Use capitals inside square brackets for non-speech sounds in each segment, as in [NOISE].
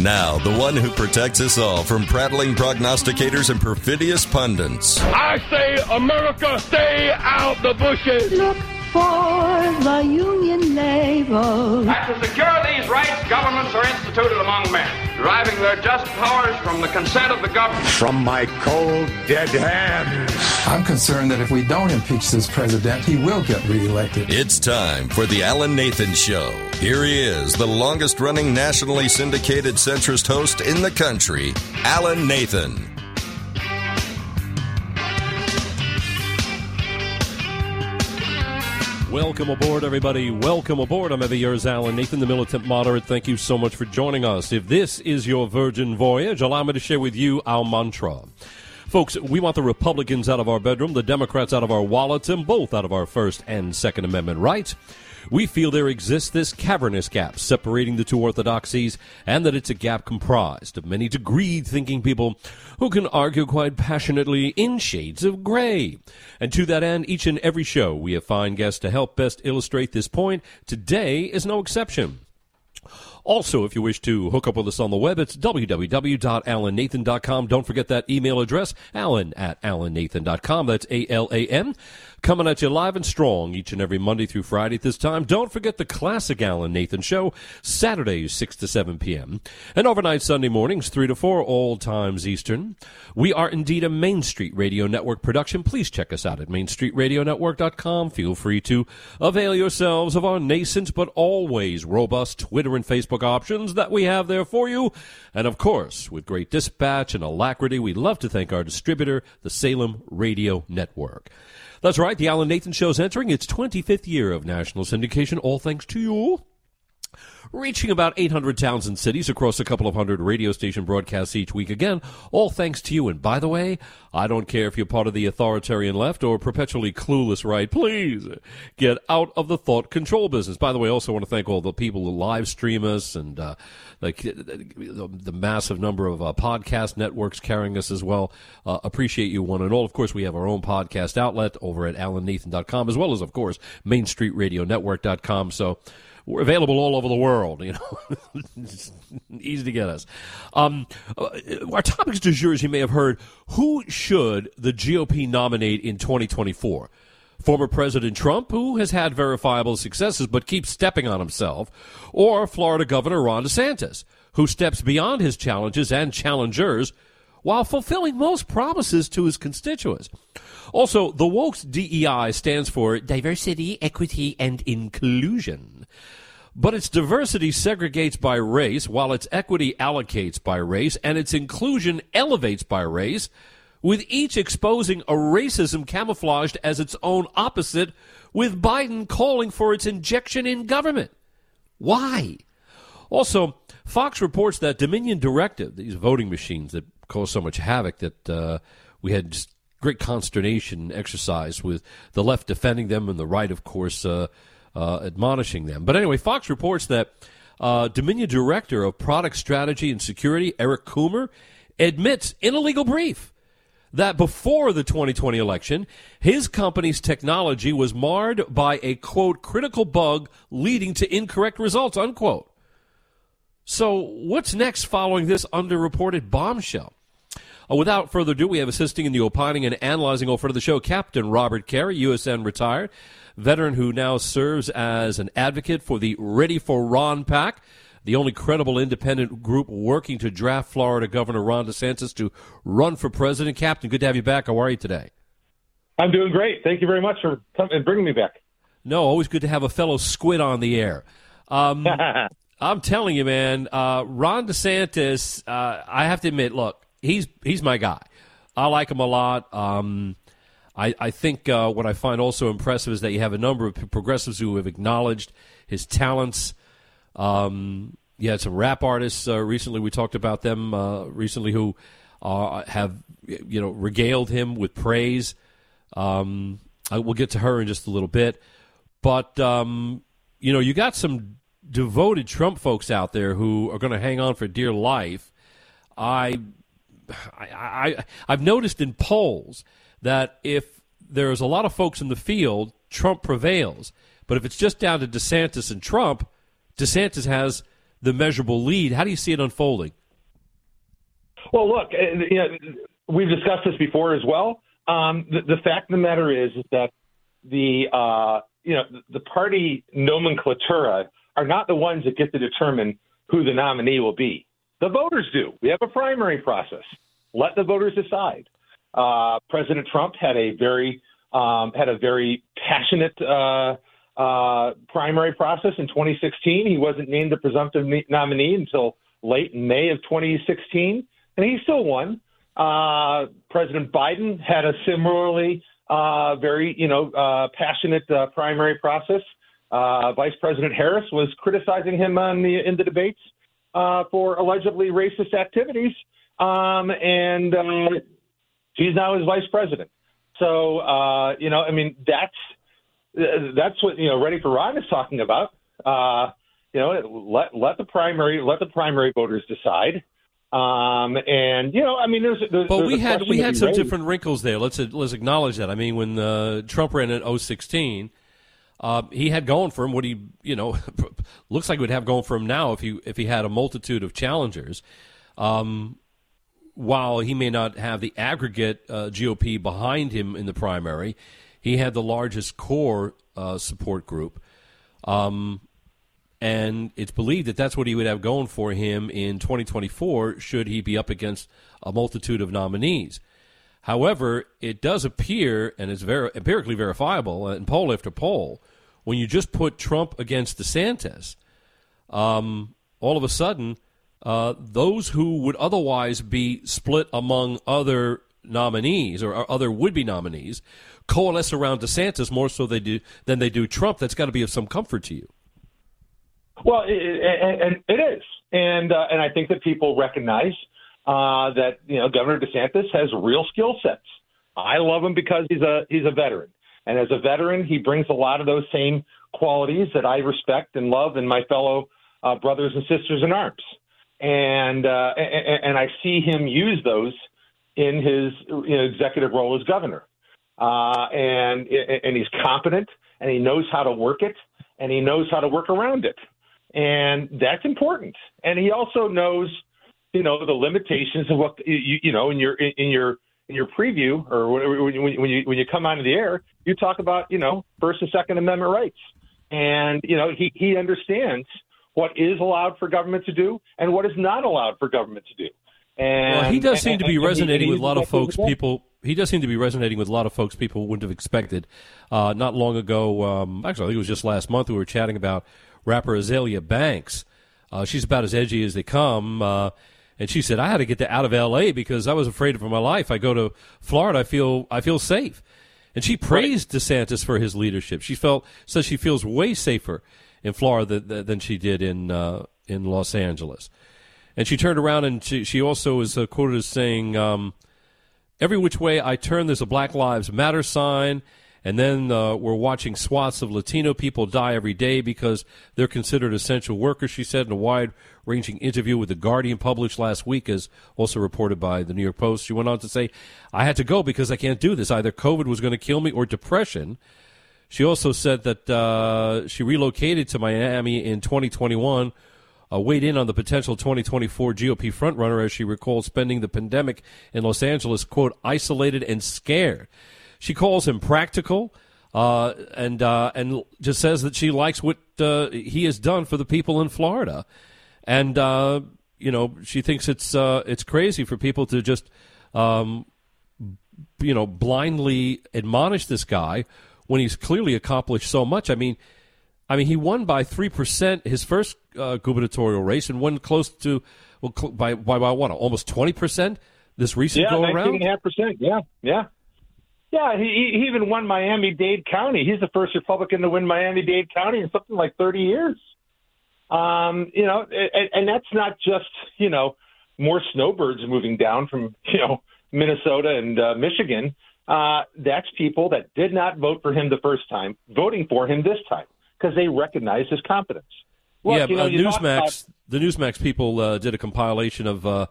Now, the one who protects us all from prattling prognosticators and perfidious pundits. I say, America, stay out the bushes. Look for the Union label. And to secure these rights, governments are instituted among men, deriving their just powers from the consent of the government. From my cold, dead hands. I'm concerned that if we don't impeach this president, he will get reelected. It's time for the Alan Nathan Show. Here he is, the longest running nationally syndicated centrist host in the country, Alan Nathan. Welcome aboard, everybody. Welcome aboard. I'm ever yours, Alan Nathan, the militant moderate. Thank you so much for joining us. If this is your virgin voyage, allow me to share with you our mantra. Folks, we want the Republicans out of our bedroom, the Democrats out of our wallets, and both out of our First and Second Amendment rights. We feel there exists this cavernous gap separating the two orthodoxies, and that it's a gap comprised of many degreed thinking people who can argue quite passionately in shades of gray. And to that end, each and every show we have fine guests to help best illustrate this point. Today is no exception. Also, if you wish to hook up with us on the web, it's www.alannathan.com. Don't forget that email address, alan at alannathan.com. That's A-L-A-N. Coming at you live and strong each and every Monday through Friday at this time. Don't forget the classic Alan Nathan show, Saturdays 6 to 7 p.m. And overnight Sunday mornings 3 to 4, all times Eastern. We are indeed a Main Street Radio Network production. Please check us out at mainstreetradionetwork.com. Feel free to avail yourselves of our nascent but always robust Twitter and Facebook options that we have there for you. And of course, with great dispatch and alacrity, we love to thank our distributor, the Salem Radio Network. That's right, the Alan Nathan Show's entering its 25th year of national syndication, all thanks to you reaching about 800 towns and cities across a couple of hundred radio station broadcasts each week. Again, all thanks to you. And by the way, I don't care if you're part of the authoritarian left or perpetually clueless right. Please get out of the thought control business. By the way, I also want to thank all the people who live stream us and uh, like the, the, massive number of uh, podcast networks carrying us as well. Uh, appreciate you one and all. Of course, we have our own podcast outlet over at alannathan.com as well as, of course, mainstreetradionetwork.com. So we're available all over the world. You know, [LAUGHS] easy to get us. Um, uh, our topics du jour, as you may have heard, who should the GOP nominate in 2024? Former President Trump, who has had verifiable successes but keeps stepping on himself, or Florida Governor Ron DeSantis, who steps beyond his challenges and challengers while fulfilling most promises to his constituents. Also, the Woke's DEI stands for diversity, equity, and inclusion. But its diversity segregates by race, while its equity allocates by race, and its inclusion elevates by race, with each exposing a racism camouflaged as its own opposite, with Biden calling for its injection in government. Why? Also, Fox reports that Dominion Directive, these voting machines that cause so much havoc that uh, we had just great consternation and exercise with the left defending them and the right, of course, uh, uh, admonishing them. But anyway, Fox reports that uh, Dominion Director of Product Strategy and Security, Eric Coomer, admits in a legal brief that before the 2020 election, his company's technology was marred by a quote critical bug leading to incorrect results unquote. So, what's next following this underreported bombshell? Uh, without further ado, we have assisting in the opining and analyzing over the show Captain Robert Carey, USN retired, veteran who now serves as an advocate for the Ready for Ron PAC the only credible independent group working to draft Florida Governor Ron DeSantis to run for president. Captain, good to have you back. How are you today? I'm doing great. Thank you very much for coming and bringing me back. No, always good to have a fellow squid on the air. Um, [LAUGHS] I'm telling you, man, uh, Ron DeSantis. Uh, I have to admit, look, he's he's my guy. I like him a lot. Um, I, I think uh, what I find also impressive is that you have a number of progressives who have acknowledged his talents. Um, you had some rap artists uh, recently. We talked about them uh, recently who uh, have you know regaled him with praise. Um, I, we'll get to her in just a little bit, but um, you know you got some devoted Trump folks out there who are going to hang on for dear life. I I, I I've noticed in polls that if there's a lot of folks in the field, Trump prevails. But if it's just down to DeSantis and Trump, DeSantis has the measurable lead. How do you see it unfolding? Well, look, uh, you know, we've discussed this before as well. Um, the, the, fact of the matter is, is that the uh, you know the party nomenclatura are not the ones that get to determine who the nominee will be. The voters do. We have a primary process. Let the voters decide. Uh, President Trump had a very um, had a very passionate uh, uh, primary process in 2016. He wasn't named the presumptive nominee until late in May of 2016, and he still won. Uh, President Biden had a similarly uh, very, you know, uh, passionate uh, primary process. Uh, Vice President Harris was criticizing him on the in the debates uh, for allegedly racist activities, um, and uh, she's now his vice president. So, uh, you know, I mean, that's that's what you know. Ready for Ron is talking about. Uh, you know, let let the primary let the primary voters decide. Um, and you know, I mean, there's, there's but there's we had we had some raised. different wrinkles there. Let's let's acknowledge that. I mean, when uh, Trump ran in 016, uh, he had going for him what he you know [LAUGHS] looks like would have going for him now if he if he had a multitude of challengers. Um, while he may not have the aggregate uh, GOP behind him in the primary, he had the largest core uh, support group. Um, and it's believed that that's what he would have going for him in 2024 should he be up against a multitude of nominees. However, it does appear, and it's very empirically verifiable in poll after poll, when you just put Trump against DeSantis, um, all of a sudden, uh, those who would otherwise be split among other nominees or, other would-be nominees coalesce around DeSantis more so they do than they do Trump. That's got to be of some comfort to you. Well, it, it, it is, and uh, and I think that people recognize uh, that you know Governor DeSantis has real skill sets. I love him because he's a he's a veteran, and as a veteran, he brings a lot of those same qualities that I respect and love in my fellow uh, brothers and sisters in arms. And, uh, and and I see him use those in his you know, executive role as governor. Uh, and and he's competent, and he knows how to work it, and he knows how to work around it and that's important. And he also knows, you know, the limitations of what you, you know in your in your in your preview or when you when you when you come onto the air, you talk about you know First and Second Amendment rights, and you know he he understands what is allowed for government to do and what is not allowed for government to do. And, well, he does seem and, to be and, resonating with a lot of folks. People, he does seem to be resonating with a lot of folks. People wouldn't have expected. Uh, not long ago, um, actually, I think it was just last month. We were chatting about rapper Azealia Banks. Uh, she's about as edgy as they come. Uh, and she said, "I had to get out of L.A. because I was afraid for my life. I go to Florida, I feel I feel safe." And she praised right. DeSantis for his leadership. She felt says she feels way safer in Florida than, she did in uh, in Los Angeles. And she turned around and she, she also is uh, quoted as saying, um, "Every which way I turn, there's a Black Lives Matter sign." And then uh, we're watching swaths of Latino people die every day because they're considered essential workers, she said in a wide ranging interview with The Guardian published last week, as also reported by the New York Post. She went on to say, I had to go because I can't do this. Either COVID was going to kill me or depression. She also said that uh, she relocated to Miami in 2021. Uh, weighed in on the potential 2024 GOP frontrunner as she recalled spending the pandemic in Los Angeles, quote, isolated and scared. She calls him practical, uh, and uh, and just says that she likes what uh, he has done for the people in Florida, and uh, you know she thinks it's uh, it's crazy for people to just um, you know blindly admonish this guy when he's clearly accomplished so much. I mean. I mean, he won by three percent his first uh, gubernatorial race, and won close to well by by, by what almost twenty percent this recent yeah, go around. Yeah, half percent. Yeah, yeah. Yeah, he, he even won Miami Dade County. He's the first Republican to win Miami Dade County in something like 30 years. Um, you know, and, and that's not just you know more snowbirds moving down from you know Minnesota and uh, Michigan. Uh, that's people that did not vote for him the first time, voting for him this time because they recognize his competence. Look, yeah, you know, uh, Newsmax, about- the Newsmax people uh, did a compilation of uh,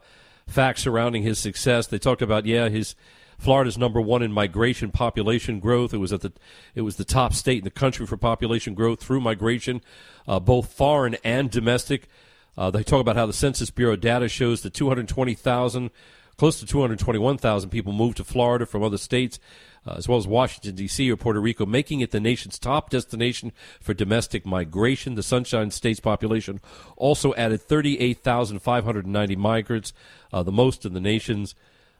facts surrounding his success. They talked about, yeah, his Florida's number one in migration population growth. It was at the it was the top state in the country for population growth through migration, uh, both foreign and domestic. Uh, they talk about how the Census Bureau data shows that 220,000, close to 221,000 people moved to Florida from other states, uh, as well as Washington, D.C. or Puerto Rico, making it the nation's top destination for domestic migration. The Sunshine State's population also added 38,590 migrants, uh, the most in the nation's.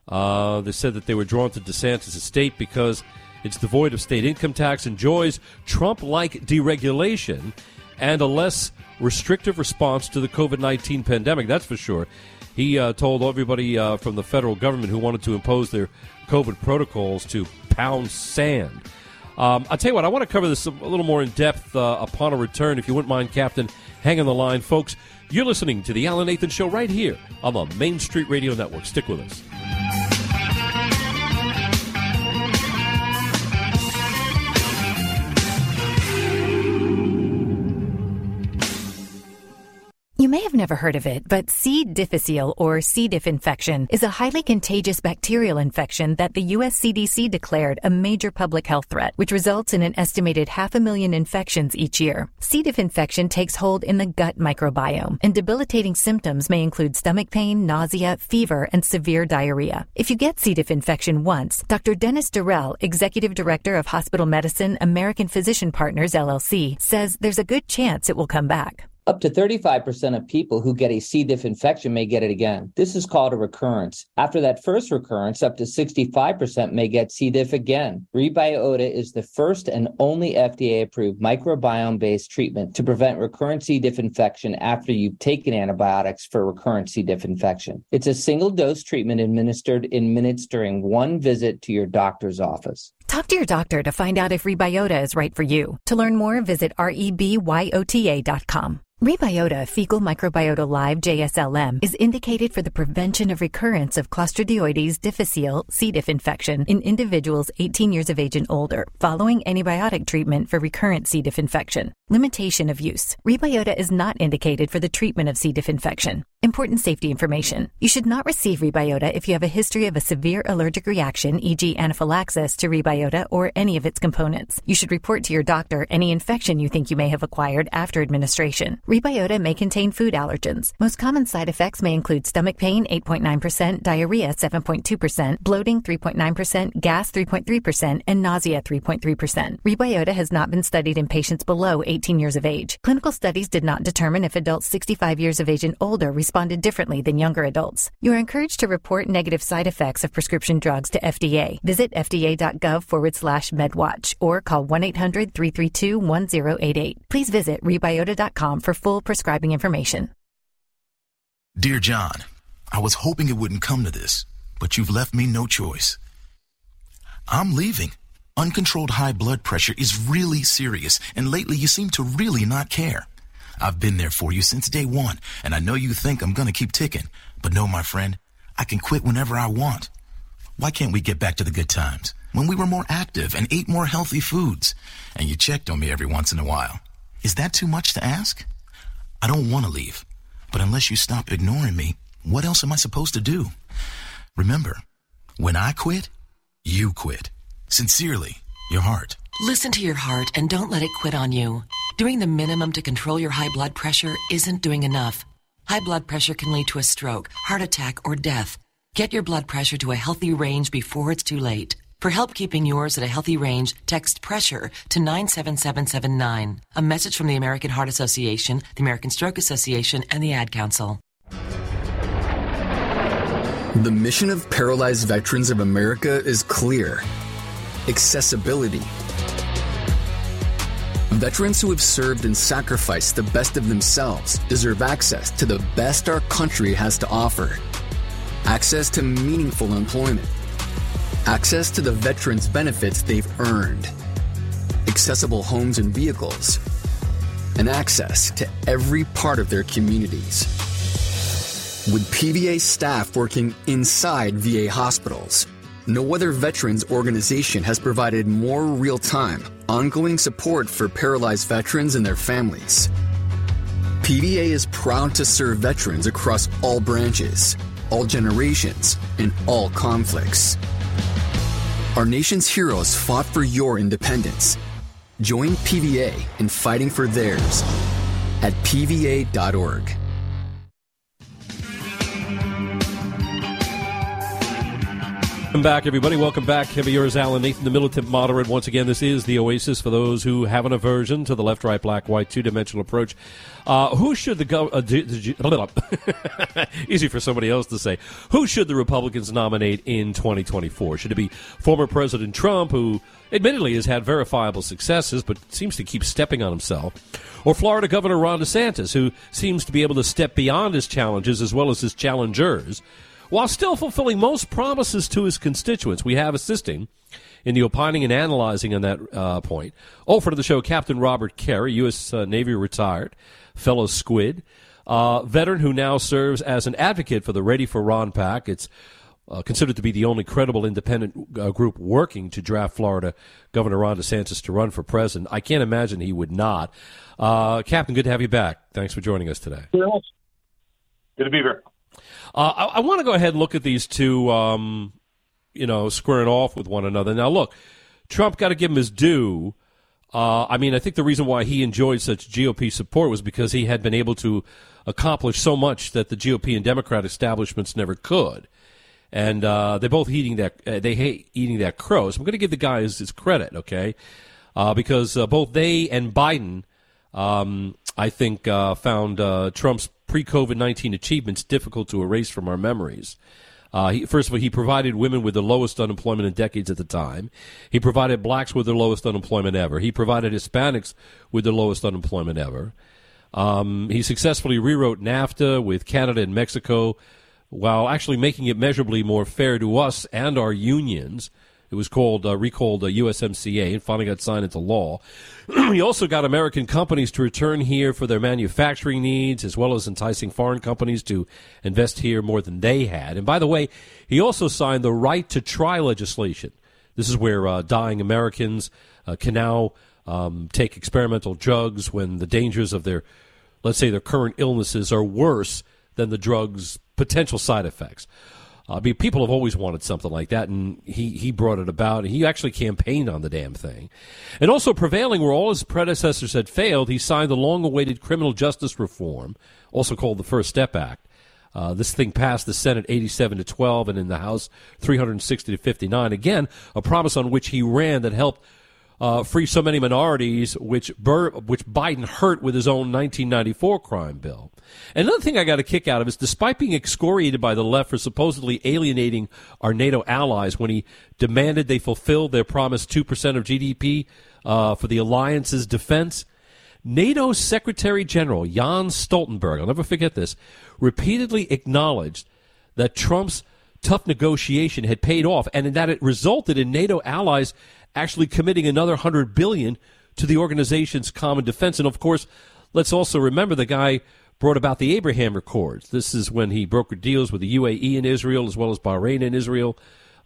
Uh, they said that they were drawn to DeSantis' state because it's devoid of state income tax, enjoys Trump like deregulation, and a less restrictive response to the COVID 19 pandemic, that's for sure. He uh, told everybody uh, from the federal government who wanted to impose their COVID protocols to pound sand. Um, I'll tell you what, I want to cover this a little more in depth uh, upon a return. If you wouldn't mind, Captain, hang on the line. Folks, you're listening to The Alan Nathan Show right here on the Main Street Radio Network. Stick with us. You may have never heard of it, but C. difficile or C. diff infection is a highly contagious bacterial infection that the US CDC declared a major public health threat, which results in an estimated half a million infections each year. C. diff infection takes hold in the gut microbiome, and debilitating symptoms may include stomach pain, nausea, fever, and severe diarrhea. If you get C. diff infection once, Dr. Dennis Durrell, Executive Director of Hospital Medicine, American Physician Partners, LLC, says there's a good chance it will come back. Up to 35% of people who get a C. diff infection may get it again. This is called a recurrence. After that first recurrence, up to 65% may get C. diff again. Rebyota is the first and only FDA approved microbiome based treatment to prevent recurrent C. diff infection after you've taken antibiotics for recurrent C. diff infection. It's a single dose treatment administered in minutes during one visit to your doctor's office. Talk to your doctor to find out if Rebyota is right for you. To learn more, visit rebyota.com. Rebyota Fecal Microbiota Live JSLM is indicated for the prevention of recurrence of Clostridioides difficile C. diff infection in individuals 18 years of age and older following antibiotic treatment for recurrent C. diff infection. Limitation of use. Rebyota is not indicated for the treatment of C. diff infection. Important safety information. You should not receive Rebyota if you have a history of a severe allergic reaction, e.g. anaphylaxis to Rebyota or any of its components. You should report to your doctor any infection you think you may have acquired after administration. Rebyota may contain food allergens. Most common side effects may include stomach pain 8.9%, diarrhea 7.2%, bloating 3.9%, gas 3.3%, and nausea 3.3%. Rebyota has not been studied in patients below 18 years of age. Clinical studies did not determine if adults 65 years of age and older responded differently than younger adults. You are encouraged to report negative side effects of prescription drugs to FDA. Visit fda.gov forward slash medwatch or call 1 800 332 1088. Please visit rebyota.com for full prescribing information. Dear John, I was hoping it wouldn't come to this, but you've left me no choice. I'm leaving. Uncontrolled high blood pressure is really serious, and lately you seem to really not care. I've been there for you since day one, and I know you think I'm gonna keep ticking, but no, my friend, I can quit whenever I want. Why can't we get back to the good times when we were more active and ate more healthy foods, and you checked on me every once in a while? Is that too much to ask? I don't want to leave, but unless you stop ignoring me, what else am I supposed to do? Remember, when I quit, you quit. Sincerely, your heart. Listen to your heart and don't let it quit on you. Doing the minimum to control your high blood pressure isn't doing enough. High blood pressure can lead to a stroke, heart attack, or death. Get your blood pressure to a healthy range before it's too late. For help keeping yours at a healthy range, text pressure to 97779. A message from the American Heart Association, the American Stroke Association, and the Ad Council. The mission of Paralyzed Veterans of America is clear accessibility. Veterans who have served and sacrificed the best of themselves deserve access to the best our country has to offer access to meaningful employment, access to the veterans' benefits they've earned, accessible homes and vehicles, and access to every part of their communities. With PVA staff working inside VA hospitals, no other veterans organization has provided more real time, ongoing support for paralyzed veterans and their families. PVA is proud to serve veterans across all branches, all generations, and all conflicts. Our nation's heroes fought for your independence. Join PVA in fighting for theirs at PVA.org. Welcome back, everybody. Welcome back. Heavy yours, Alan Nathan, the militant moderate. Once again, this is the Oasis for those who have an aversion to the left, right, black, white, two dimensional approach. Uh, who should the go? Uh, [LAUGHS] easy for somebody else to say. Who should the Republicans nominate in 2024? Should it be former President Trump, who admittedly has had verifiable successes but seems to keep stepping on himself, or Florida Governor Ron DeSantis, who seems to be able to step beyond his challenges as well as his challengers? While still fulfilling most promises to his constituents. We have assisting in the opining and analyzing on that uh, point. Over to the show, Captain Robert Carey, U.S. Uh, Navy retired, fellow squid, uh, veteran who now serves as an advocate for the Ready for Ron PAC. It's uh, considered to be the only credible independent uh, group working to draft Florida Governor Ron DeSantis to run for president. I can't imagine he would not. Uh, Captain, good to have you back. Thanks for joining us today. Good to be here. Uh, I, I want to go ahead and look at these two, um, you know, squaring off with one another. Now, look, Trump got to give him his due. Uh, I mean, I think the reason why he enjoyed such GOP support was because he had been able to accomplish so much that the GOP and Democrat establishments never could. And uh, they both eating that uh, they hate eating that crow. So I'm going to give the guy his credit, okay? Uh, because uh, both they and Biden, um, I think, uh, found Trump's pre COVID 19 achievements difficult to erase from our memories. Uh, he, first of all, he provided women with the lowest unemployment in decades at the time. He provided blacks with the lowest unemployment ever. He provided Hispanics with the lowest unemployment ever. Um, he successfully rewrote NAFTA with Canada and Mexico while actually making it measurably more fair to us and our unions. It was called uh, recalled uh, USMCA and finally got signed into law. [CLEARS THROAT] he also got American companies to return here for their manufacturing needs, as well as enticing foreign companies to invest here more than they had. And by the way, he also signed the right to try legislation. This is where uh, dying Americans uh, can now um, take experimental drugs when the dangers of their, let's say, their current illnesses are worse than the drug's potential side effects. Mean, people have always wanted something like that, and he, he brought it about. He actually campaigned on the damn thing. And also prevailing where all his predecessors had failed, he signed the long awaited criminal justice reform, also called the First Step Act. Uh, this thing passed the Senate 87 to 12 and in the House 360 to 59. Again, a promise on which he ran that helped uh, free so many minorities, which Bur- which Biden hurt with his own 1994 crime bill. Another thing I got a kick out of is despite being excoriated by the left for supposedly alienating our NATO allies when he demanded they fulfill their promised 2% of GDP uh, for the alliance's defense, NATO Secretary General Jens Stoltenberg, I'll never forget this, repeatedly acknowledged that Trump's tough negotiation had paid off and that it resulted in NATO allies actually committing another 100 billion to the organization's common defense and of course let's also remember the guy brought about the Abraham Accords. This is when he brokered deals with the UAE and Israel, as well as Bahrain and Israel,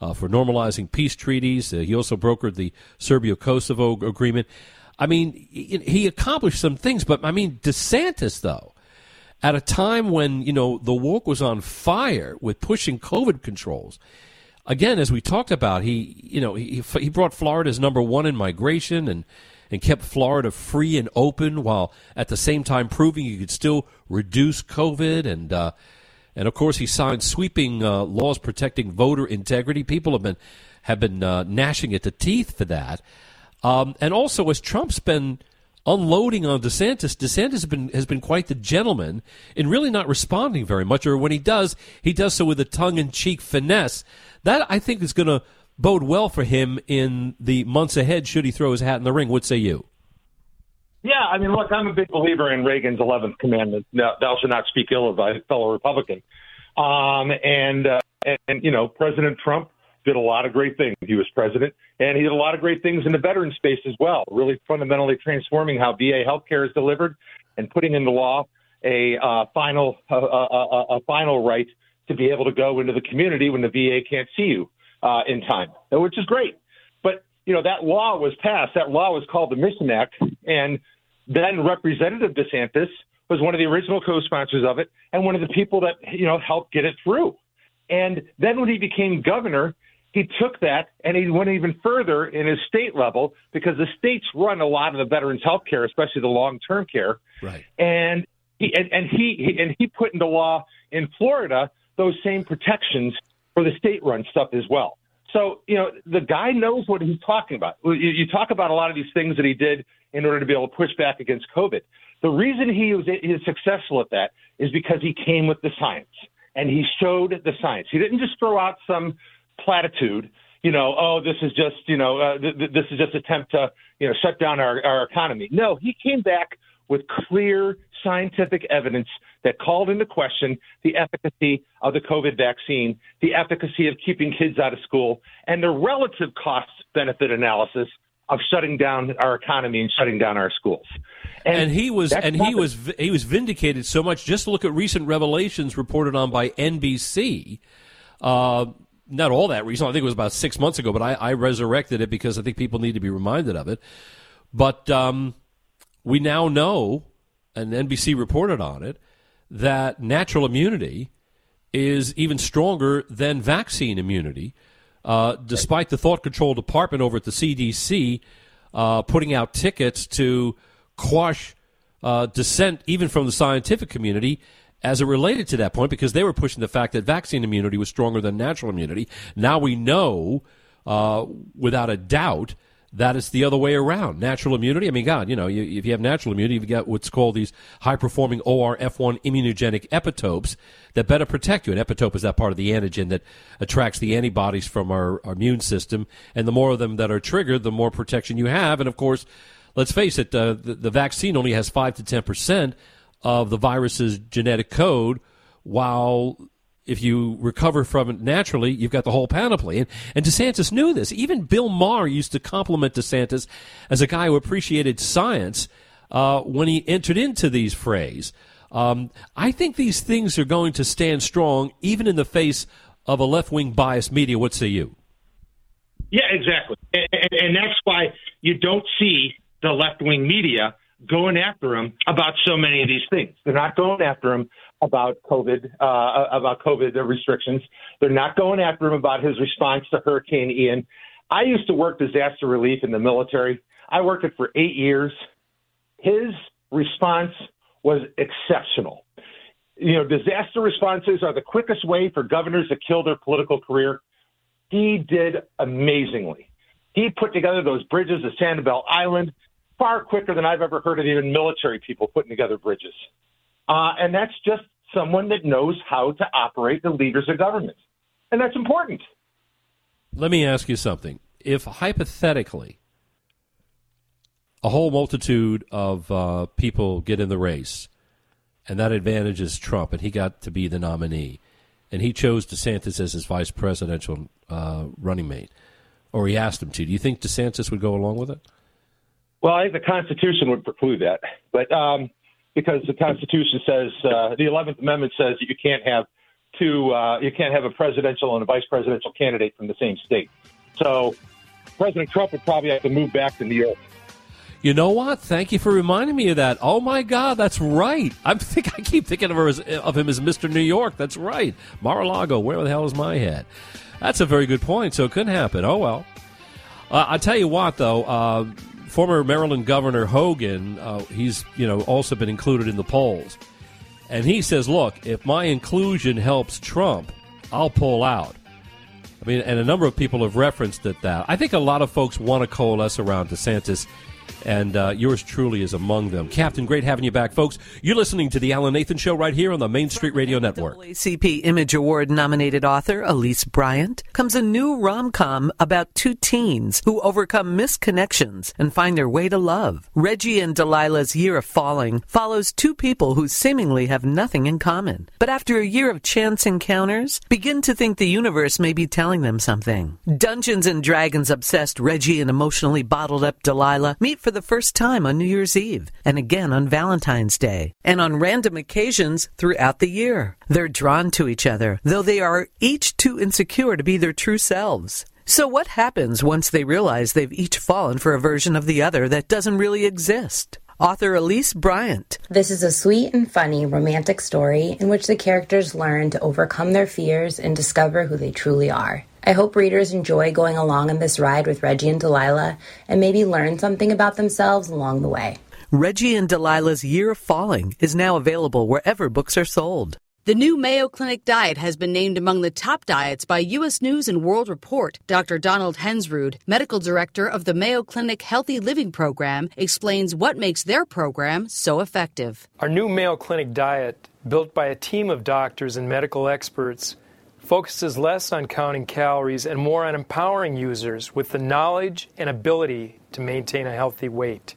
uh, for normalizing peace treaties. Uh, he also brokered the Serbia Kosovo agreement. I mean, he accomplished some things, but I mean, DeSantis, though, at a time when, you know, the woke was on fire with pushing COVID controls, again, as we talked about, he, you know, he, he brought Florida as number one in migration and and kept Florida free and open while at the same time proving you could still reduce COVID and uh, and of course he signed sweeping uh, laws protecting voter integrity. People have been have been uh, gnashing at the teeth for that. Um, and also as Trump's been unloading on DeSantis, DeSantis has been has been quite the gentleman in really not responding very much, or when he does, he does so with a tongue in cheek finesse. That I think is going to bode well for him in the months ahead should he throw his hat in the ring. What say you? Yeah, I mean, look, I'm a big believer in Reagan's 11th commandment: "Thou shalt not speak ill of thy fellow Republican." Um, and, uh, and and you know, President Trump did a lot of great things. He was president, and he did a lot of great things in the veteran space as well. Really fundamentally transforming how VA healthcare is delivered, and putting into law a uh, final uh, a, a final right to be able to go into the community when the VA can't see you uh, in time, which is great. But you know that law was passed. That law was called the Mission Act, and then Representative DeSantis was one of the original co-sponsors of it, and one of the people that you know helped get it through. And then when he became governor, he took that and he went even further in his state level because the states run a lot of the veterans health care, especially the long term care. Right. And he and, and he and he put into law in Florida those same protections for the state run stuff as well. So, you know, the guy knows what he's talking about. You, you talk about a lot of these things that he did in order to be able to push back against COVID. The reason he was is successful at that is because he came with the science and he showed the science. He didn't just throw out some platitude, you know, oh, this is just, you know, uh, th- th- this is just attempt to, you know, shut down our, our economy. No, he came back with clear scientific evidence that called into question the efficacy of the COVID vaccine, the efficacy of keeping kids out of school, and the relative cost benefit analysis of shutting down our economy and shutting down our schools. And, and he was and he was he was vindicated so much. Just look at recent revelations reported on by NBC. Uh, not all that recent. I think it was about six months ago, but I, I resurrected it because I think people need to be reminded of it. But um, we now know, and NBC reported on it, that natural immunity is even stronger than vaccine immunity, uh, despite the thought control department over at the CDC uh, putting out tickets to quash uh, dissent, even from the scientific community, as it related to that point, because they were pushing the fact that vaccine immunity was stronger than natural immunity. Now we know, uh, without a doubt, that it's the other way around. Natural immunity, I mean, God, you know, you, if you have natural immunity, you've got what's called these high performing ORF1 immunogenic epitopes that better protect you. An epitope is that part of the antigen that attracts the antibodies from our, our immune system. And the more of them that are triggered, the more protection you have. And of course, let's face it, uh, the, the vaccine only has 5 to 10% of the virus's genetic code, while if you recover from it naturally, you've got the whole panoply. And, and DeSantis knew this. Even Bill Maher used to compliment DeSantis as a guy who appreciated science uh, when he entered into these frays. Um, I think these things are going to stand strong even in the face of a left wing biased media. What say you? Yeah, exactly. And, and, and that's why you don't see the left wing media going after him about so many of these things. They're not going after him about COVID, uh, about COVID restrictions. They're not going after him about his response to Hurricane Ian. I used to work disaster relief in the military. I worked it for eight years. His response was exceptional. You know, disaster responses are the quickest way for governors to kill their political career. He did amazingly. He put together those bridges at Sanibel Island far quicker than I've ever heard of even military people putting together bridges. Uh, and that's just someone that knows how to operate the leaders of government. And that's important. Let me ask you something. If hypothetically a whole multitude of uh, people get in the race, and that advantages Trump, and he got to be the nominee, and he chose DeSantis as his vice presidential uh, running mate, or he asked him to, do you think DeSantis would go along with it? Well, I think the Constitution would preclude that. But um, because the Constitution says uh, the Eleventh Amendment says that you can't have two, uh, you can't have a presidential and a vice presidential candidate from the same state. So President Trump would probably have to move back to New York. You know what? Thank you for reminding me of that. Oh my God, that's right. I'm think I keep thinking of, as, of him as Mr. New York. That's right. Mar-a-Lago. Where the hell is my head? That's a very good point. So it couldn't happen. Oh well. Uh, I'll tell you what, though. Uh, former Maryland Governor Hogan, uh, he's you know also been included in the polls, and he says, "Look, if my inclusion helps Trump, I'll pull out." I mean, and a number of people have referenced that. That I think a lot of folks want to coalesce around DeSantis and uh, yours truly is among them. Captain, great having you back, folks. You're listening to the Alan Nathan Show right here on the Main Street Radio Network. ACP Image Award nominated author Elise Bryant comes a new rom com about two teens who overcome misconnections and find their way to love. Reggie and Delilah's Year of Falling follows two people who seemingly have nothing in common, but after a year of chance encounters, begin to think the universe may be telling them something. Dungeons and Dragons obsessed Reggie and emotionally bottled up Delilah meet for the first time on New Year's Eve and again on Valentine's Day and on random occasions throughout the year. They're drawn to each other, though they are each too insecure to be their true selves. So what happens once they realize they've each fallen for a version of the other that doesn't really exist? Author Elise Bryant. This is a sweet and funny romantic story in which the characters learn to overcome their fears and discover who they truly are. I hope readers enjoy going along on this ride with Reggie and Delilah and maybe learn something about themselves along the way. Reggie and Delilah's Year of Falling is now available wherever books are sold. The new Mayo Clinic diet has been named among the top diets by U.S. News and World Report. Dr. Donald Hensrud, medical director of the Mayo Clinic Healthy Living Program, explains what makes their program so effective. Our new Mayo Clinic diet, built by a team of doctors and medical experts, focuses less on counting calories and more on empowering users with the knowledge and ability to maintain a healthy weight.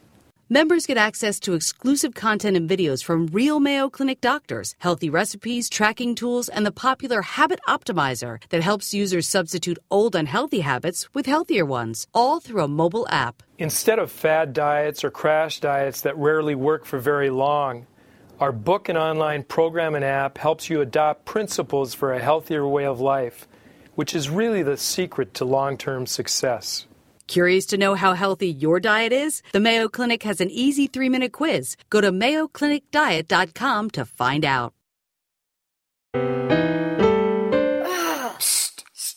Members get access to exclusive content and videos from real Mayo Clinic doctors, healthy recipes, tracking tools, and the popular Habit Optimizer that helps users substitute old unhealthy habits with healthier ones, all through a mobile app. Instead of fad diets or crash diets that rarely work for very long, our book and online program and app helps you adopt principles for a healthier way of life, which is really the secret to long term success. Curious to know how healthy your diet is? The Mayo Clinic has an easy three minute quiz. Go to mayoclinicdiet.com to find out.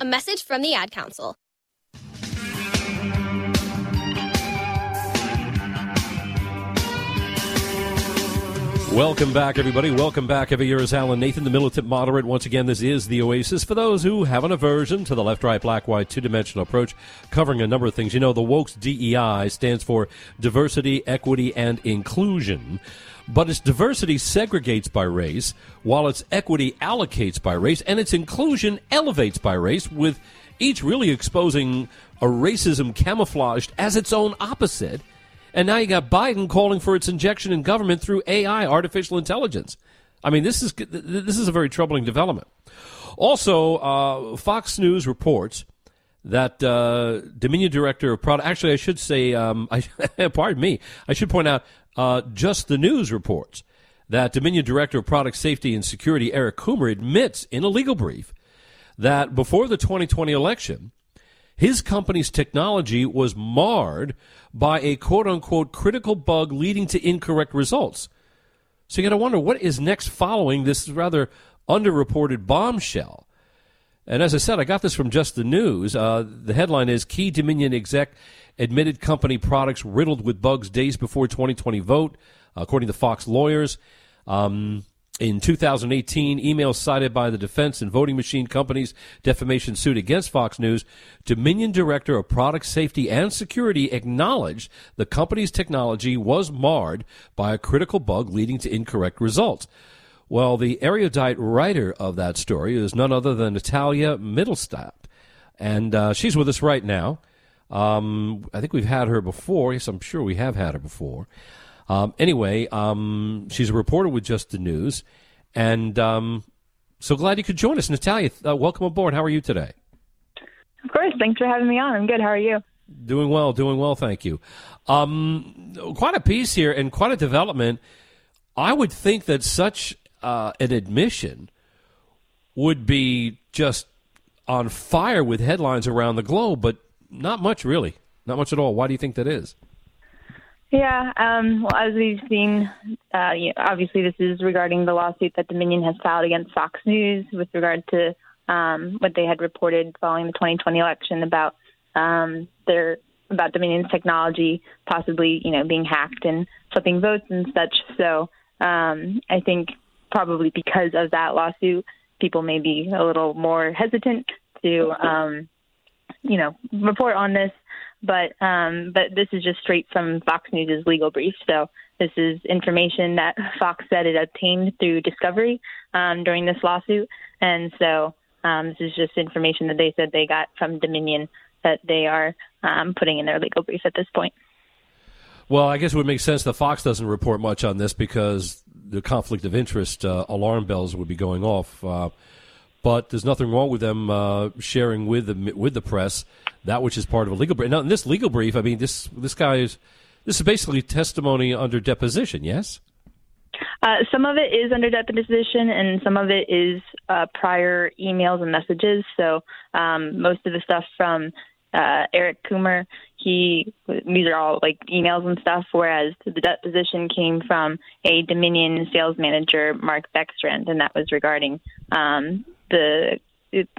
A message from the Ad Council. Welcome back, everybody. Welcome back. Every year is Alan Nathan, the militant moderate. Once again, this is the Oasis. For those who have an aversion to the left, right, black, white, two dimensional approach, covering a number of things. You know, the Woke's DEI stands for diversity, equity, and inclusion. But its diversity segregates by race, while its equity allocates by race, and its inclusion elevates by race, with each really exposing a racism camouflaged as its own opposite. And now you got Biden calling for its injection in government through AI, artificial intelligence. I mean, this is this is a very troubling development. Also, uh, Fox News reports that uh, Dominion Director of Product. Actually, I should say, um, [LAUGHS] I, pardon me, I should point out uh, just the news reports that Dominion Director of Product Safety and Security Eric Coomer admits in a legal brief that before the 2020 election, his company's technology was marred by a quote unquote critical bug leading to incorrect results. So you got to wonder what is next following this rather underreported bombshell. And as I said, I got this from Just the News. Uh, the headline is Key Dominion exec admitted company products riddled with bugs days before 2020 vote, according to Fox lawyers. Um, in 2018, emails cited by the defense and voting machine companies defamation suit against Fox News, Dominion Director of Product Safety and Security acknowledged the company's technology was marred by a critical bug leading to incorrect results. Well, the erudite writer of that story is none other than Natalia Mittelstadt. And uh, she's with us right now. Um, I think we've had her before. Yes, I'm sure we have had her before. Um, anyway, um, she's a reporter with Just the News. And um, so glad you could join us. Natalia, uh, welcome aboard. How are you today? Of course. Thanks for having me on. I'm good. How are you? Doing well, doing well, thank you. Um, quite a piece here and quite a development. I would think that such uh, an admission would be just on fire with headlines around the globe, but not much really, not much at all. Why do you think that is? Yeah, um, well, as we've seen, uh, obviously this is regarding the lawsuit that Dominion has filed against Fox News with regard to um, what they had reported following the 2020 election about um, their about Dominion's technology possibly, you know, being hacked and flipping votes and such. So um, I think probably because of that lawsuit, people may be a little more hesitant to, um, you know, report on this. But um, but this is just straight from Fox News' legal brief. So this is information that [LAUGHS] Fox said it obtained through discovery um, during this lawsuit, and so um, this is just information that they said they got from Dominion that they are um, putting in their legal brief at this point. Well, I guess it would make sense that Fox doesn't report much on this because the conflict of interest uh, alarm bells would be going off. Uh, but there's nothing wrong with them uh, sharing with the with the press that which is part of a legal brief. Now, in this legal brief, I mean, this this guy is this is basically testimony under deposition. Yes. Uh, some of it is under deposition, and some of it is uh, prior emails and messages. So um, most of the stuff from uh, Eric Coomer. He these are all like emails and stuff. Whereas the deposition came from a Dominion sales manager, Mark Beckstrand, and that was regarding um, the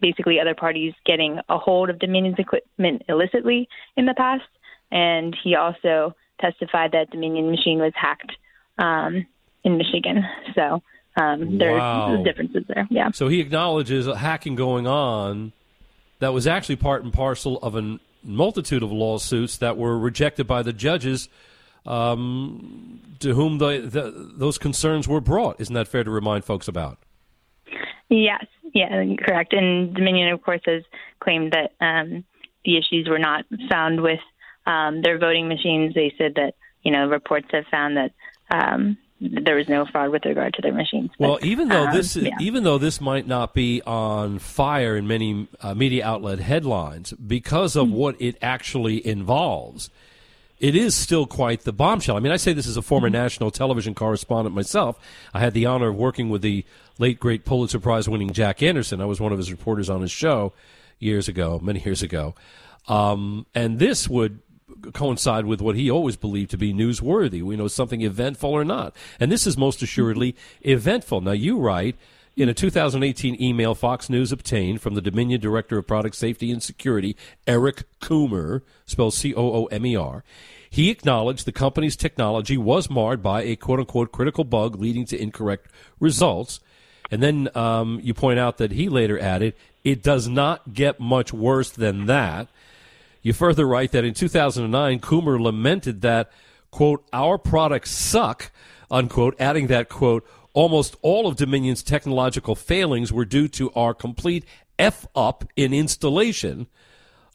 basically other parties getting a hold of Dominion's equipment illicitly in the past. And he also testified that Dominion machine was hacked um, in Michigan. So um, there's wow. differences there. Yeah. So he acknowledges hacking going on that was actually part and parcel of a multitude of lawsuits that were rejected by the judges um, to whom the, the, those concerns were brought. Isn't that fair to remind folks about? Yes, yeah, correct. And Dominion, of course, has claimed that um, the issues were not found with um, their voting machines. They said that you know reports have found that um, there was no fraud with regard to their machines. But, well, even though um, this is, yeah. even though this might not be on fire in many uh, media outlet headlines because of mm-hmm. what it actually involves, it is still quite the bombshell. I mean, I say this as a former mm-hmm. national television correspondent myself. I had the honor of working with the late great Pulitzer Prize winning Jack Anderson. I was one of his reporters on his show years ago, many years ago. Um, and this would coincide with what he always believed to be newsworthy. We know something eventful or not. And this is most assuredly eventful. Now, you write in a 2018 email Fox News obtained from the Dominion Director of Product Safety and Security, Eric Coomer, spelled C O O M E R. He acknowledged the company's technology was marred by a quote unquote critical bug leading to incorrect results. And then um, you point out that he later added, it does not get much worse than that. You further write that in 2009, Coomer lamented that, quote, our products suck, unquote, adding that, quote, almost all of Dominion's technological failings were due to our complete F up in installation.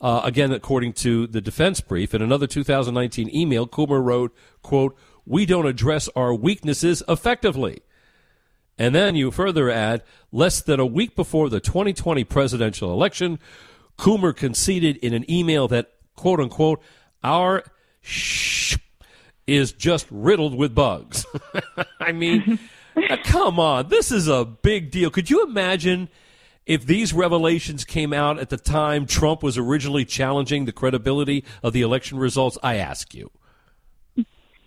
Uh, again, according to the defense brief, in another 2019 email, Coomer wrote, quote, we don't address our weaknesses effectively. And then you further add, less than a week before the 2020 presidential election, Coomer conceded in an email that, quote unquote, our shh is just riddled with bugs. [LAUGHS] I mean, uh, come on. This is a big deal. Could you imagine if these revelations came out at the time Trump was originally challenging the credibility of the election results? I ask you.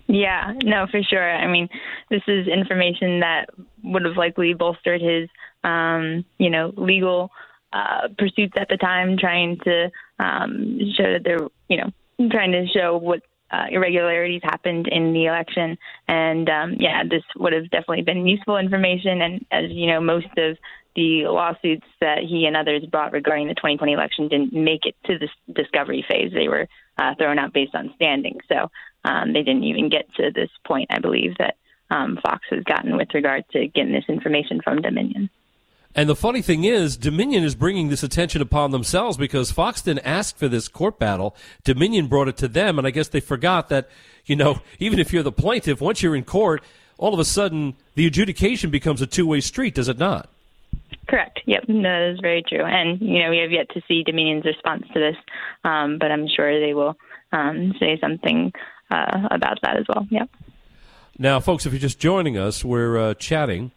Yeah, no, for sure. I mean, this is information that would have likely bolstered his, um, you know, legal uh, pursuits at the time, trying to um, show that they're, you know, trying to show what uh, irregularities happened in the election. And um, yeah, this would have definitely been useful information. And as you know, most of the lawsuits that he and others brought regarding the 2020 election didn't make it to this discovery phase. They were uh, thrown out based on standing. So um, they didn't even get to this point, I believe, that um, Fox has gotten with regard to getting this information from Dominion. And the funny thing is, Dominion is bringing this attention upon themselves because Fox didn't ask for this court battle. Dominion brought it to them, and I guess they forgot that, you know, [LAUGHS] even if you're the plaintiff, once you're in court, all of a sudden the adjudication becomes a two way street, does it not? Correct. Yep, no, that is very true. And you know, we have yet to see Dominion's response to this, um, but I'm sure they will um, say something uh, about that as well. Yep. Now, folks, if you're just joining us, we're uh, chatting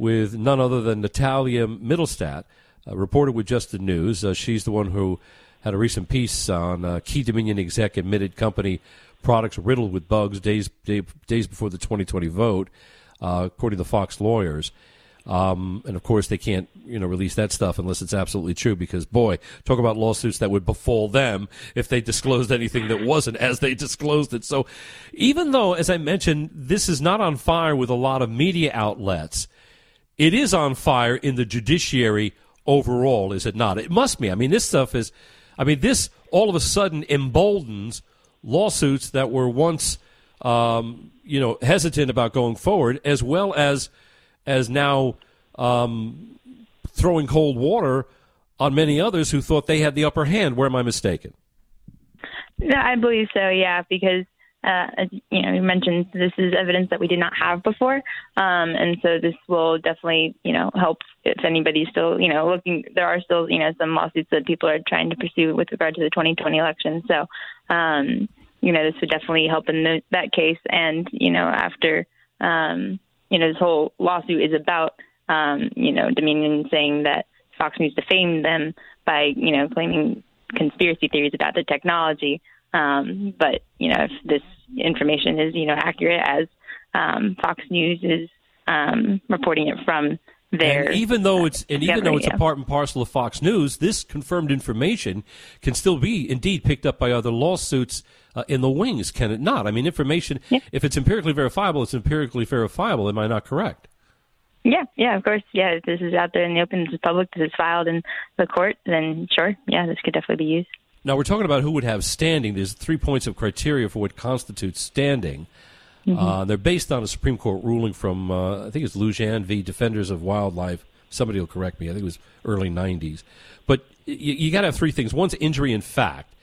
with none other than Natalia Mittelstadt, uh, reporter with Just the News. Uh, she's the one who had a recent piece on uh, key Dominion exec admitted company products riddled with bugs days day, days before the 2020 vote, uh, according to Fox lawyers. Um, and of course, they can't you know release that stuff unless it's absolutely true. Because boy, talk about lawsuits that would befall them if they disclosed anything that wasn't as they disclosed it. So, even though, as I mentioned, this is not on fire with a lot of media outlets, it is on fire in the judiciary overall, is it not? It must be. I mean, this stuff is. I mean, this all of a sudden emboldens lawsuits that were once, um, you know, hesitant about going forward, as well as as now um, throwing cold water on many others who thought they had the upper hand. Where am I mistaken? No, I believe so. Yeah, because uh, as, you know, you mentioned this is evidence that we did not have before, um, and so this will definitely, you know, help if anybody's still, you know, looking. There are still, you know, some lawsuits that people are trying to pursue with regard to the 2020 election. So, um, you know, this would definitely help in the, that case. And you know, after um, you know, this whole lawsuit is about, um, you know, Dominion saying that Fox News defamed them by, you know, claiming conspiracy theories about the technology. Um, but you know, if this information is, you know, accurate as um, Fox News is um, reporting it from there. And even though it's and even though it's a part and parcel of Fox News, this confirmed information can still be indeed picked up by other lawsuits uh, in the wings, can it not? I mean, information, yeah. if it's empirically verifiable, it's empirically verifiable. Am I not correct? Yeah, yeah, of course. Yeah, if this is out there in the open, this is public, this is filed in the court, then sure, yeah, this could definitely be used. Now, we're talking about who would have standing. There's three points of criteria for what constitutes standing. Mm-hmm. Uh, they're based on a Supreme Court ruling from, uh, I think it's Lujan v. Defenders of Wildlife. Somebody will correct me. I think it was early 90s. But you, you got to have three things. One's injury in fact.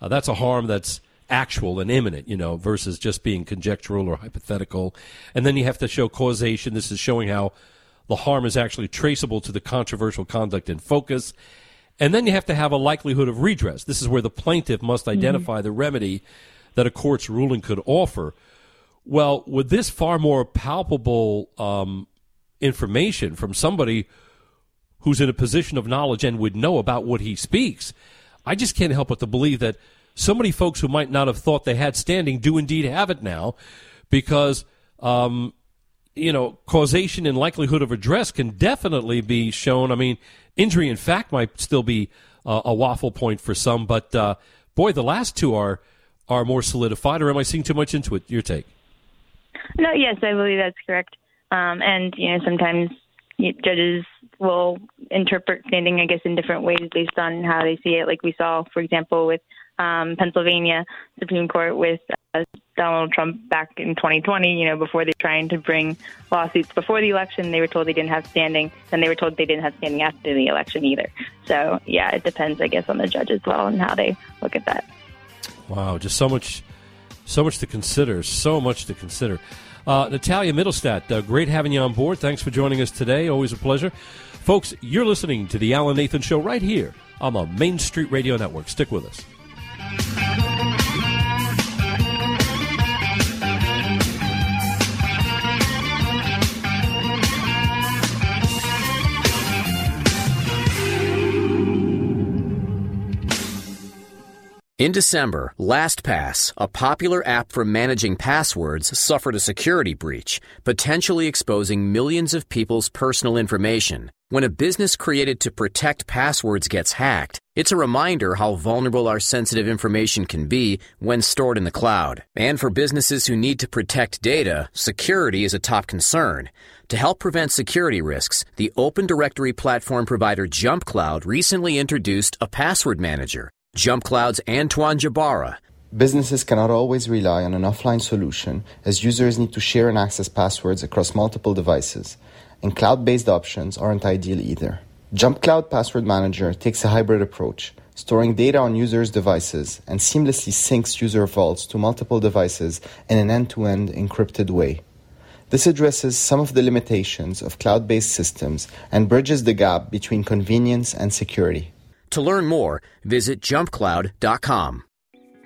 Uh, that's a harm that's actual and imminent, you know, versus just being conjectural or hypothetical. And then you have to show causation. This is showing how the harm is actually traceable to the controversial conduct in focus. And then you have to have a likelihood of redress. This is where the plaintiff must mm-hmm. identify mm-hmm. the remedy that a court's ruling could offer. Well, with this far more palpable um, information from somebody who's in a position of knowledge and would know about what he speaks, I just can't help but to believe that so many folks who might not have thought they had standing do indeed have it now because, um, you know, causation and likelihood of redress can definitely be shown. I mean, injury in fact might still be uh, a waffle point for some, but uh, boy, the last two are are more solidified. Or am I seeing too much into it? Your take? No, yes, I believe that's correct. Um, and you know, sometimes judges will interpret standing, I guess, in different ways based on how they see it. Like we saw, for example, with um, Pennsylvania Supreme Court with uh, Donald Trump back in 2020. You know, before they were trying to bring lawsuits before the election, they were told they didn't have standing, and they were told they didn't have standing after the election either. So, yeah, it depends, I guess, on the judge as well and how they look at that. Wow, just so much, so much to consider. So much to consider. Uh, Natalia Mittelstadt, uh, great having you on board. Thanks for joining us today. Always a pleasure. Folks, you're listening to The Alan Nathan Show right here on the Main Street Radio Network. Stick with us. Bye. In December, LastPass, a popular app for managing passwords, suffered a security breach, potentially exposing millions of people's personal information. When a business created to protect passwords gets hacked, it's a reminder how vulnerable our sensitive information can be when stored in the cloud. And for businesses who need to protect data, security is a top concern. To help prevent security risks, the Open Directory platform provider JumpCloud recently introduced a password manager. JumpCloud's Antoine Jebara. Businesses cannot always rely on an offline solution as users need to share and access passwords across multiple devices, and cloud based options aren't ideal either. JumpCloud Password Manager takes a hybrid approach, storing data on users' devices and seamlessly syncs user vaults to multiple devices in an end to end encrypted way. This addresses some of the limitations of cloud based systems and bridges the gap between convenience and security. To learn more, visit jumpcloud.com.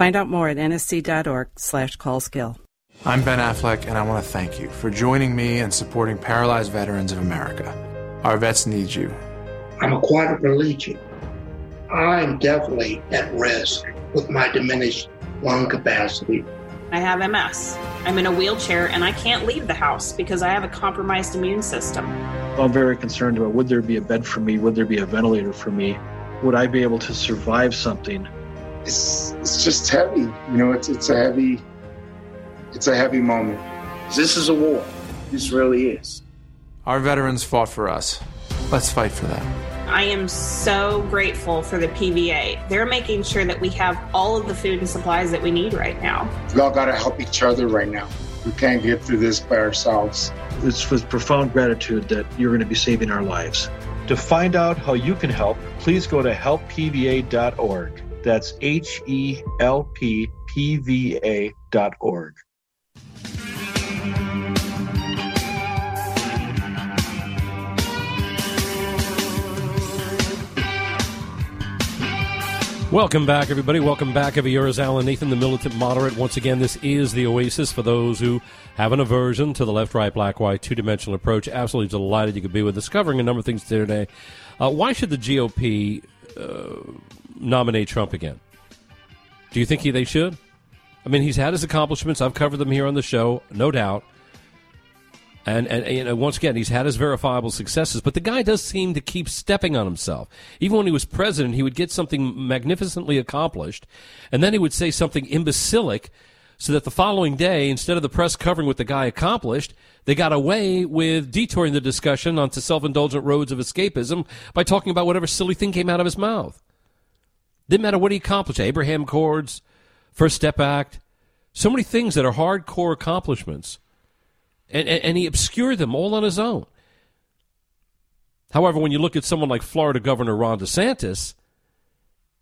Find out more at nsc.org slash callskill. I'm Ben Affleck, and I want to thank you for joining me and supporting Paralyzed Veterans of America. Our vets need you. I'm a quadriplegic. I'm definitely at risk with my diminished lung capacity. I have MS. I'm in a wheelchair and I can't leave the house because I have a compromised immune system. I'm very concerned about would there be a bed for me? Would there be a ventilator for me? Would I be able to survive something? It's it's just heavy. You know, it's it's a heavy it's a heavy moment. This is a war. This really is. Our veterans fought for us. Let's fight for them. I am so grateful for the PVA. They're making sure that we have all of the food and supplies that we need right now. We all got to help each other right now. We can't get through this by ourselves. It's with profound gratitude that you're going to be saving our lives. To find out how you can help, please go to helppva.org. That's H E L P P V A dot org. Welcome back, everybody. Welcome back. Every year is Alan Nathan, the militant moderate. Once again, this is the Oasis for those who have an aversion to the left, right, black, white, two dimensional approach. Absolutely delighted you could be with us, covering a number of things today. Uh, why should the GOP uh, nominate Trump again? Do you think he, they should? I mean, he's had his accomplishments. I've covered them here on the show, no doubt. And, and, and, once again, he's had his verifiable successes, but the guy does seem to keep stepping on himself. Even when he was president, he would get something magnificently accomplished, and then he would say something imbecilic, so that the following day, instead of the press covering what the guy accomplished, they got away with detouring the discussion onto self-indulgent roads of escapism by talking about whatever silly thing came out of his mouth. Didn't matter what he accomplished. Abraham Accords, First Step Act, so many things that are hardcore accomplishments and, and, and he obscured them all on his own. However, when you look at someone like Florida Governor Ron DeSantis,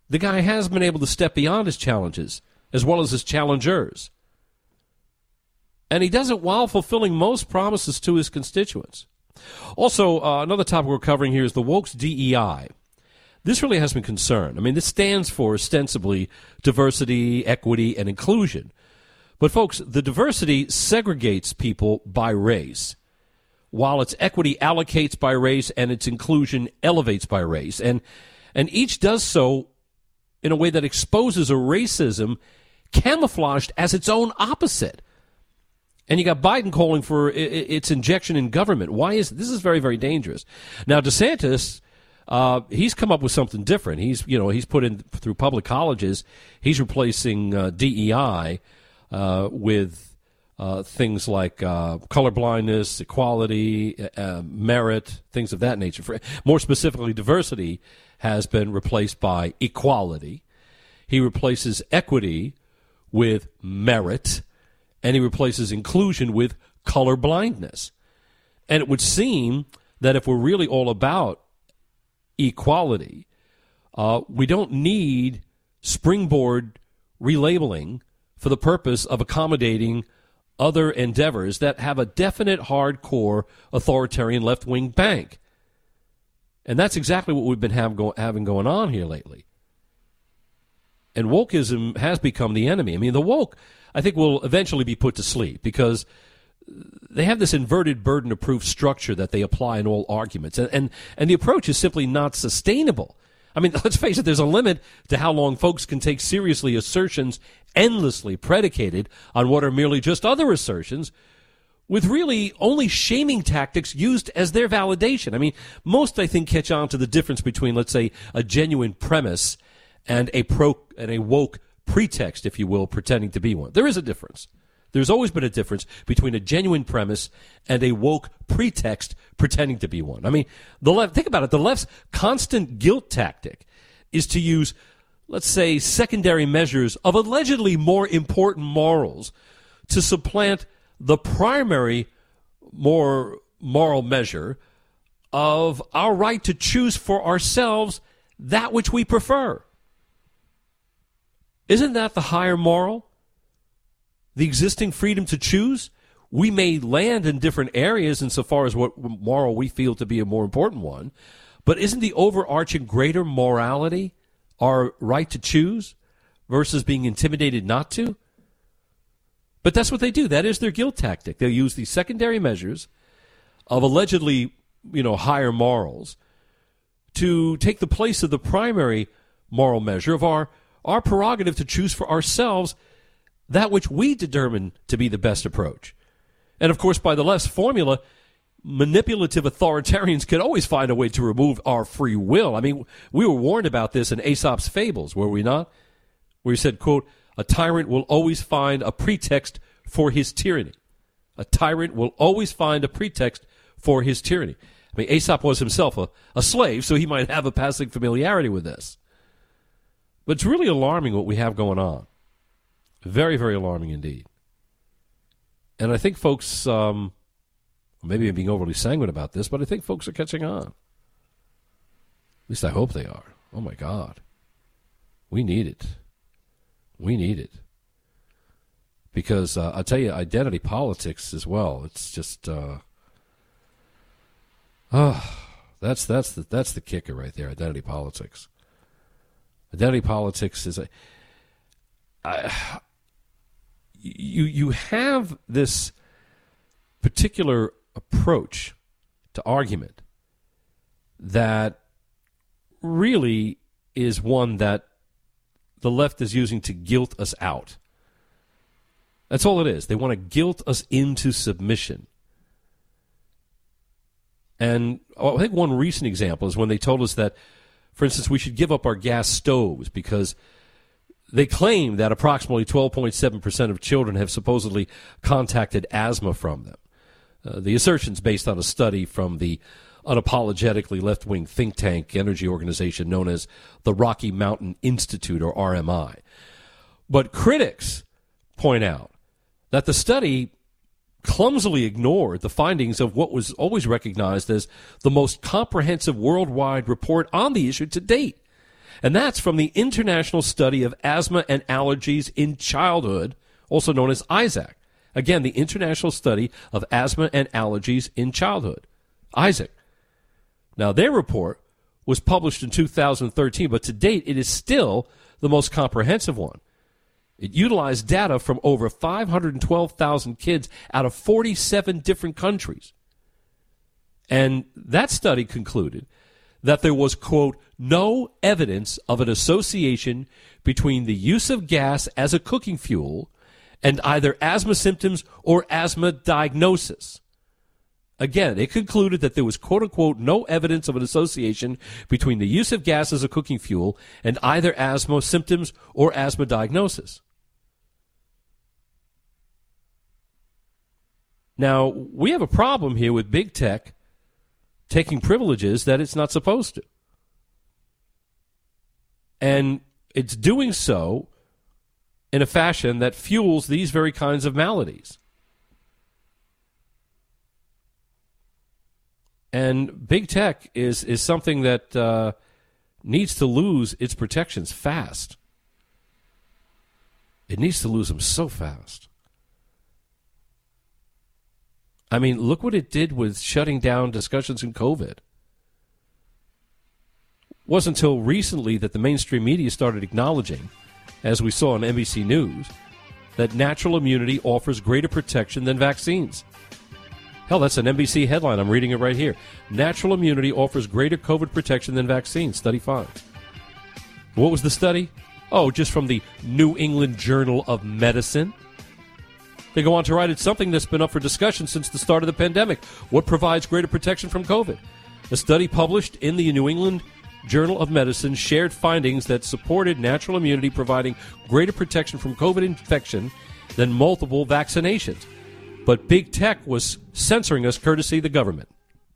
the guy has been able to step beyond his challenges as well as his challengers. And he does it while fulfilling most promises to his constituents. Also, uh, another topic we're covering here is the Woke's DEI. This really has been concerned. I mean, this stands for ostensibly diversity, equity, and inclusion. But, folks, the diversity segregates people by race, while its equity allocates by race and its inclusion elevates by race. And, and each does so in a way that exposes a racism camouflaged as its own opposite. And you got Biden calling for its injection in government. Why is this is very very dangerous? Now DeSantis, uh, he's come up with something different. He's you know he's put in through public colleges. He's replacing uh, DEI uh, with uh, things like uh, color blindness, equality, uh, merit, things of that nature. For, more specifically, diversity has been replaced by equality. He replaces equity with merit, and he replaces inclusion with color blindness. And it would seem that if we're really all about equality, uh, we don't need springboard relabeling for the purpose of accommodating other endeavors that have a definite hardcore authoritarian left wing bank. And that's exactly what we've been have go, having going on here lately. And wokeism has become the enemy. I mean, the woke, I think, will eventually be put to sleep because they have this inverted burden of proof structure that they apply in all arguments. And, and, and the approach is simply not sustainable. I mean, [LAUGHS] let's face it, there's a limit to how long folks can take seriously assertions endlessly predicated on what are merely just other assertions with really only shaming tactics used as their validation. I mean, most I think catch on to the difference between, let's say, a genuine premise and a pro and a woke pretext, if you will, pretending to be one. There is a difference. There's always been a difference between a genuine premise and a woke pretext pretending to be one. I mean, the left, think about it. The left's constant guilt tactic is to use, let's say, secondary measures of allegedly more important morals to supplant the primary more moral measure of our right to choose for ourselves that which we prefer. Isn't that the higher moral? The existing freedom to choose. We may land in different areas insofar as what moral we feel to be a more important one, but isn't the overarching greater morality our right to choose versus being intimidated not to? But that's what they do. That is their guilt tactic. They'll use these secondary measures of allegedly, you know, higher morals to take the place of the primary moral measure of our, our prerogative to choose for ourselves that which we determine to be the best approach. And of course, by the left's formula, manipulative authoritarians can always find a way to remove our free will. I mean, we were warned about this in Aesop's fables, were we not? Where he said, quote, a tyrant will always find a pretext for his tyranny. A tyrant will always find a pretext for his tyranny. I mean, Aesop was himself a, a slave, so he might have a passing familiarity with this. But it's really alarming what we have going on. Very, very alarming indeed. And I think folks, um, maybe I'm being overly sanguine about this, but I think folks are catching on. At least I hope they are. Oh my God. We need it. We need it. Because uh, I'll tell you, identity politics as well. It's just, uh, oh, that's that's the that's the kicker right there. Identity politics. Identity politics is a. I, you you have this particular approach to argument that really is one that the left is using to guilt us out. That's all it is. They want to guilt us into submission. And I think one recent example is when they told us that, for instance, we should give up our gas stoves because they claim that approximately 12.7% of children have supposedly contacted asthma from them. Uh, the assertion's based on a study from the unapologetically left wing think tank energy organization known as the Rocky Mountain Institute, or RMI. But critics point out that the study clumsily ignored the findings of what was always recognized as the most comprehensive worldwide report on the issue to date. And that's from the International Study of Asthma and Allergies in Childhood, also known as ISAAC. Again, the International Study of Asthma and Allergies in Childhood, ISAAC. Now, their report was published in 2013, but to date, it is still the most comprehensive one. It utilized data from over 512,000 kids out of 47 different countries. And that study concluded that there was, quote, no evidence of an association between the use of gas as a cooking fuel and either asthma symptoms or asthma diagnosis. Again, it concluded that there was quote unquote no evidence of an association between the use of gas as a cooking fuel and either asthma symptoms or asthma diagnosis. Now, we have a problem here with big tech taking privileges that it's not supposed to. And it's doing so in a fashion that fuels these very kinds of maladies. And big tech is, is something that uh, needs to lose its protections fast. It needs to lose them so fast. I mean, look what it did with shutting down discussions in COVID. It wasn't until recently that the mainstream media started acknowledging, as we saw on NBC News, that natural immunity offers greater protection than vaccines. Hell, that's an NBC headline. I'm reading it right here. Natural immunity offers greater COVID protection than vaccines, study finds. What was the study? Oh, just from the New England Journal of Medicine. They go on to write it's something that's been up for discussion since the start of the pandemic. What provides greater protection from COVID? A study published in the New England Journal of Medicine shared findings that supported natural immunity providing greater protection from COVID infection than multiple vaccinations. But big tech was censoring us courtesy of the government.